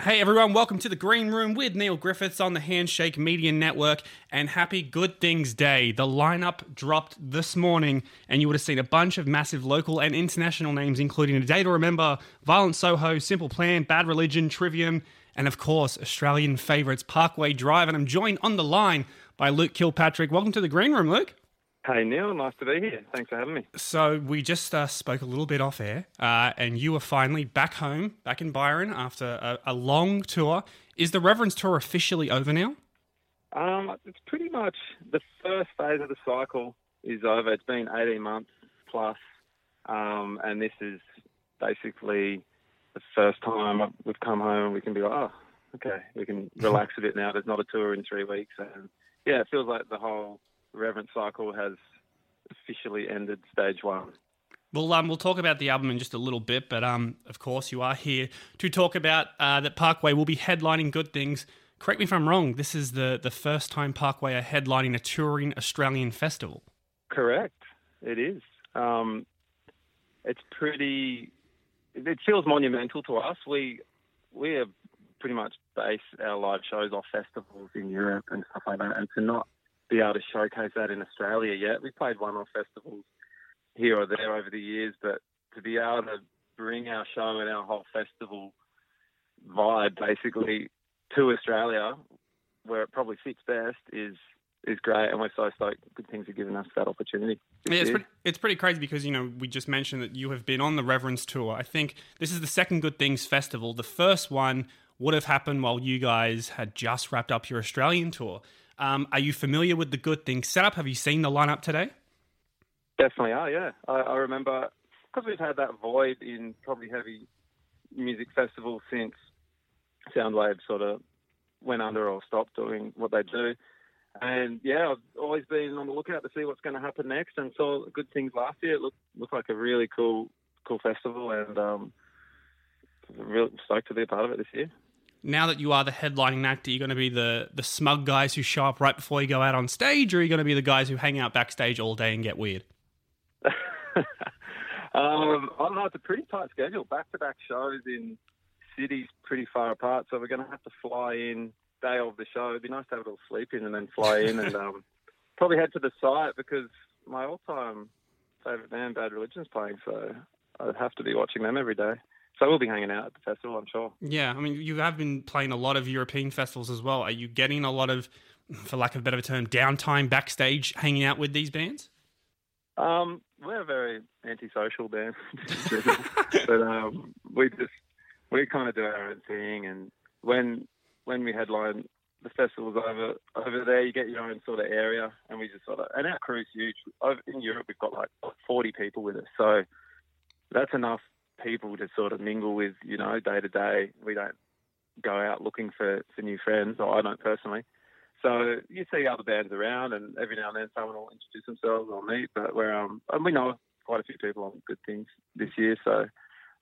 Hey everyone, welcome to the Green Room with Neil Griffiths on the Handshake Media Network and happy Good Things Day. The lineup dropped this morning and you would have seen a bunch of massive local and international names, including A Day to Remember, Violent Soho, Simple Plan, Bad Religion, Trivium, and of course, Australian favourites Parkway Drive. And I'm joined on the line by Luke Kilpatrick. Welcome to the Green Room, Luke. Hey Neil, nice to be here. Thanks for having me. So we just uh, spoke a little bit off air, uh, and you were finally back home, back in Byron after a, a, long tour. Is the Reverence tour officially over now? Um, it's pretty much the first phase of the cycle is over. It's been eighteen months plus, um, and this is basically the first time we've come home and we can be like, oh, okay, we can relax a bit now. There's not a tour in three weeks, and yeah, it feels like the whole Reverence Cycle has officially ended stage one. Well, um, we'll talk about the album in just a little bit, but um, of course, you are here to talk about uh, that Parkway will be headlining Good Things. Correct me if I'm wrong. This is the the first time Parkway are headlining a touring Australian festival. Correct, it is. Um, it's pretty. It feels monumental to us. We we have pretty much based our live shows off festivals in Europe and stuff like that, and to not be able to showcase that in Australia yet. We played one-off festivals here or there over the years, but to be able to bring our show and our whole festival vibe basically to Australia, where it probably fits best, is is great, and we're so stoked. Good things are giving us that opportunity. Yeah, it's pretty, it's pretty crazy because you know we just mentioned that you have been on the Reverence tour. I think this is the second Good Things festival. The first one would have happened while you guys had just wrapped up your Australian tour. Um, are you familiar with the Good Things setup? Have you seen the lineup today? Definitely are, yeah. I, I remember because we've had that void in probably heavy music festivals since Soundwave sort of went under or stopped doing what they do. And yeah, I've always been on the lookout to see what's going to happen next, and saw good things last year. It looked looked like a really cool cool festival, and um, really stoked to be a part of it this year now that you are the headlining act, are you going to be the the smug guys who show up right before you go out on stage, or are you going to be the guys who hang out backstage all day and get weird? um, I don't know. It's a pretty tight schedule. Back to back shows in cities pretty far apart, so we're going to have to fly in day of the show. It'd be nice to have a little sleep in and then fly in and um, probably head to the site because my all time favourite band, Bad Religion's playing, so I'd have to be watching them every day. So we'll be hanging out at the festival, I'm sure. Yeah, I mean, you have been playing a lot of European festivals as well. Are you getting a lot of, for lack of a better term, downtime backstage hanging out with these bands? Um, we're a very antisocial band, but um, we just we kind of do our own thing. And when when we headline the festivals over over there, you get your own sort of area, and we just sort of and our crew's huge. Over in Europe, we've got like forty people with us, so that's enough people to sort of mingle with, you know, day to day. We don't go out looking for, for new friends, or I don't personally. So you see other bands around, and every now and then someone will introduce themselves or meet. But we're um, and we know quite a few people on good things this year, so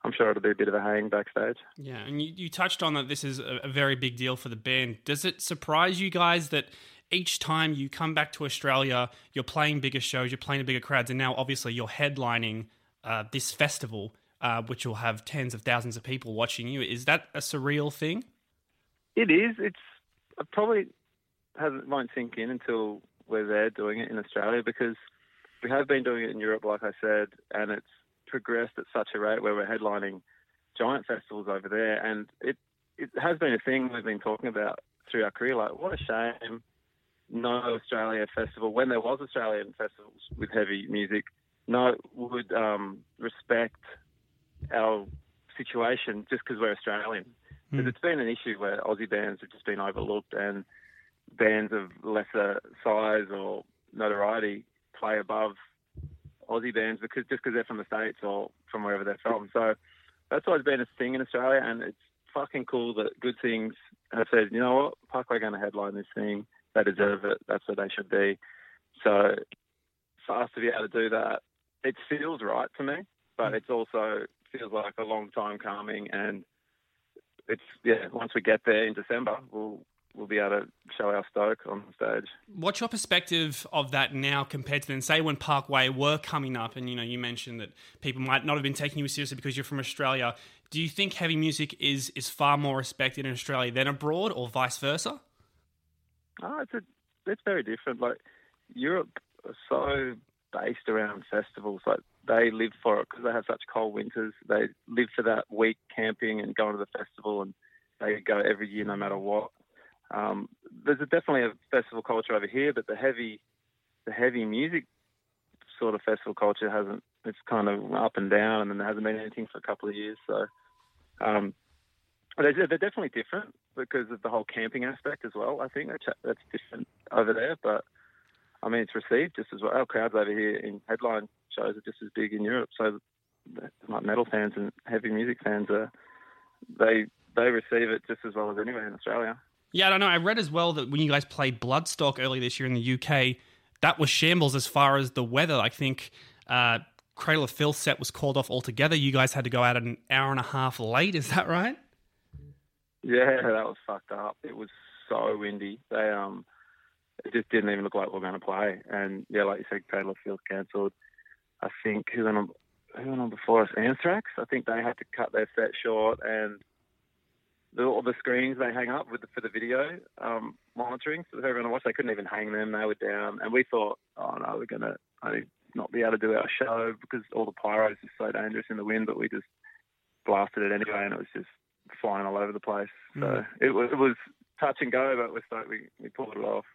I'm sure it'll be a bit of a hang backstage. Yeah, and you, you touched on that this is a, very big deal for the band. Does it surprise you guys that each time you come back to Australia, you're playing bigger shows, you're playing bigger crowds, and now obviously you're headlining uh, this festival? Uh, which will have tens of thousands of people watching you. Is that a surreal thing? It is. It's it probably hasn't won't sink in until we're there doing it in Australia because we have been doing it in Europe, like I said, and it's progressed at such a rate where we're headlining giant festivals over there, and it it has been a thing we've been talking about through our career. Like, what a shame, no Australia festival when there was Australian festivals with heavy music, no would um, respect our situation just because we're Australian. Because mm. it's been an issue where Aussie bands have just been overlooked and bands of lesser size or notoriety play above Aussie bands because just because they're from the states or from wherever they're from. So that's always been a thing in Australia, and it's fucking cool that Good Things have said, you know what, Parkway going to headline this thing. They deserve it. That's where they should be. So for us to be able to do that, it feels right to me, but mm. it's also feels like a long time coming, and it's yeah. Once we get there in December, we'll we'll be able to show our stoke on the stage. What's your perspective of that now compared to then, say, when Parkway were coming up, and you know, you mentioned that people might not have been taking you seriously because you're from Australia. Do you think heavy music is is far more respected in Australia than abroad, or vice versa? Oh, it's a, it's very different. Like Europe so based around festivals. Like they live for it because they have such cold winters. They live for that week camping and going to the festival, and they go every year no matter what. Um, there's a, definitely a festival culture over here, but the heavy, the heavy music sort of festival culture hasn't. It's kind of up and down, and then there hasn't been anything for a couple of years. So, um, they're, they're definitely different because of the whole camping aspect as well. I think that's, that's different over there, but I mean, it's received just as well. Our crowds over here in headline shows are just as big in Europe. So, like metal fans and heavy music fans are they they receive it just as well as anywhere in Australia. Yeah, I don't know. I read as well that when you guys played Bloodstock earlier this year in the UK, that was shambles as far as the weather. I think uh, Cradle of Filth set was called off altogether. You guys had to go out an hour and a half late. Is that right? Yeah, that was fucked up. It was so windy. They um, it just didn't even look like we were going to play. And yeah, like you said, of Filth cancelled. I think who went on who went on before us? Anthrax. I think they had to cut their set short and the, all the screens they hang up with the, for the video um, monitoring for everyone to watch. They couldn't even hang them; they were down. And we thought, oh no, we're gonna not be able to do our show because all the pyros is so dangerous in the wind. But we just blasted it anyway, and it was just flying all over the place. So mm. it was it was touch and go, but we're stoked we, we pulled it off.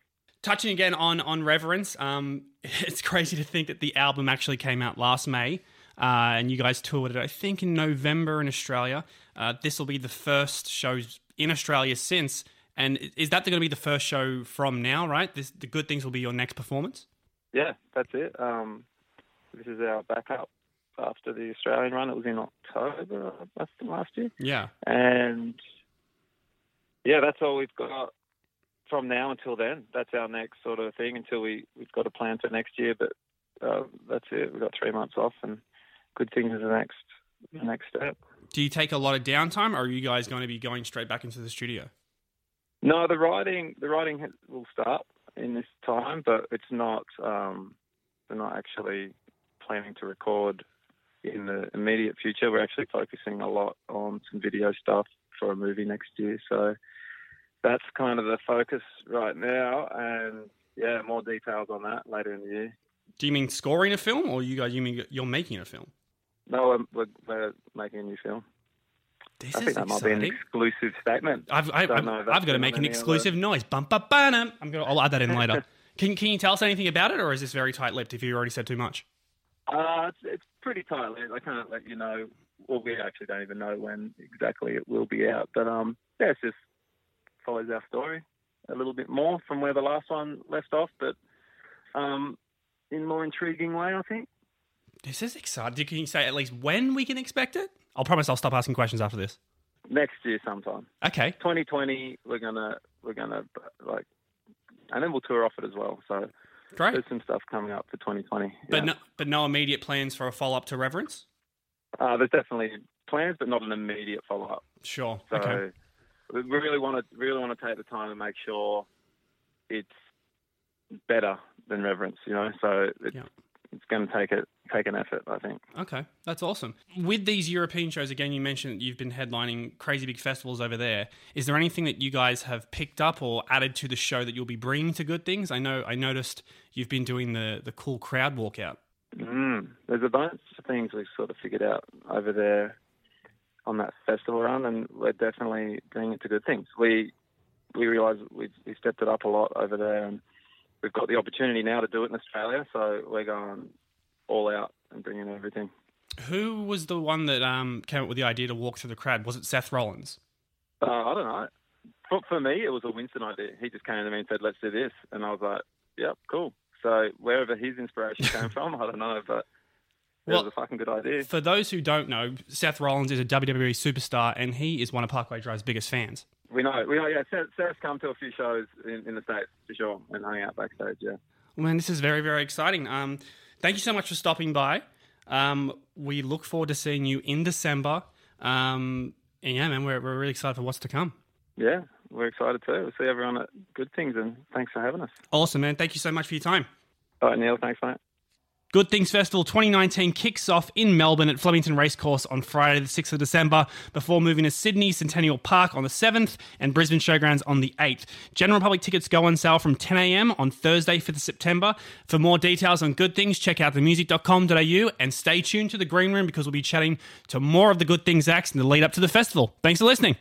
Touching again on on Reverence, um, it's crazy to think that the album actually came out last May. Uh, and you guys toured it, I think, in November in Australia. Uh, this will be the first show in Australia since. And is that going to be the first show from now, right? This, the Good Things will be your next performance? Yeah, that's it. Um, this is our backup after the Australian run. It was in October last year. Yeah. And yeah, that's all we've got from now until then. That's our next sort of thing until we, we've got a plan for next year. But uh, that's it. We've got three months off and good things is the next the next step. Do you take a lot of downtime, or are you guys going to be going straight back into the studio? No, the writing the writing will start in this time, but it's not. Um, we're not actually planning to record in the immediate future. We're actually focusing a lot on some video stuff for a movie next year. So that's kind of the focus right now, and yeah, more details on that later in the year. Do you mean scoring a film, or you guys? You mean you're making a film? No, we're, we're making a new film. This I think that exciting. might be an exclusive statement. I've, I've, I've, I've got to make an exclusive noise. Bum, I'm gonna, I'll add that in later. can, can you tell us anything about it, or is this very tight-lipped if you already said too much? Uh, it's, it's pretty tight-lipped. I can't let you know. Well, we actually don't even know when exactly it will be out. But um, yeah, it's just follows our story a little bit more from where the last one left off, but um, in a more intriguing way, I think. This is exciting. Can you say at least when we can expect it? I'll promise I'll stop asking questions after this. Next year sometime. Okay. 2020, we're gonna we're gonna like, and then we'll tour off it as well. So Great. there's some stuff coming up for 2020. But yeah. no, but no immediate plans for a follow up to Reverence. Uh, there's definitely plans, but not an immediate follow up. Sure. So okay. We really want to really want to take the time to make sure it's better than Reverence. You know, so it's, yeah. it's going to take it take an effort, I think. Okay, that's awesome. With these European shows, again, you mentioned that you've been headlining crazy big festivals over there. Is there anything that you guys have picked up or added to the show that you'll be bringing to Good Things? I know I noticed you've been doing the the cool crowd walkout. Mm, there's a bunch of things we've sort of figured out over there on that festival run, and we're definitely doing it to Good Things. We we realise we've, we stepped it up a lot over there, and we've got the opportunity now to do it in Australia. So we're going all out and bringing everything. Who was the one that um, came up with the idea to walk through the crowd? Was it Seth Rollins? Uh, I don't know. For, for, me, it was a Winston idea. He just came to me and said, "Let's do this," and I was like, "Yep, cool." So wherever his inspiration came from, I don't know, but well, was a fucking good idea. For those who don't know, Seth Rollins is a WWE superstar, and he is one of Parkway Drive's biggest fans. We know, we know. Yeah, Seth, Seth's come to a few shows in, in the states for sure, and hung out backstage. Yeah. Man, this is very, very exciting. Um, thank you so much for stopping by. Um, we look forward to seeing you in December. Um, and yeah, man, we're, we're really excited for what's to come. Yeah, we're excited too. We'll see everyone at Good Things, and thanks for having us. Awesome, man. Thank you so much for your time. All right, Neil. Thanks, mate. Good Things Festival 2019 kicks off in Melbourne at Flemington Racecourse on Friday, the 6th of December, before moving to Sydney Centennial Park on the 7th and Brisbane Showgrounds on the 8th. General public tickets go on sale from 10am on Thursday, 5th of September. For more details on Good Things, check out themusic.com.au and stay tuned to the Green Room because we'll be chatting to more of the Good Things acts in the lead up to the festival. Thanks for listening.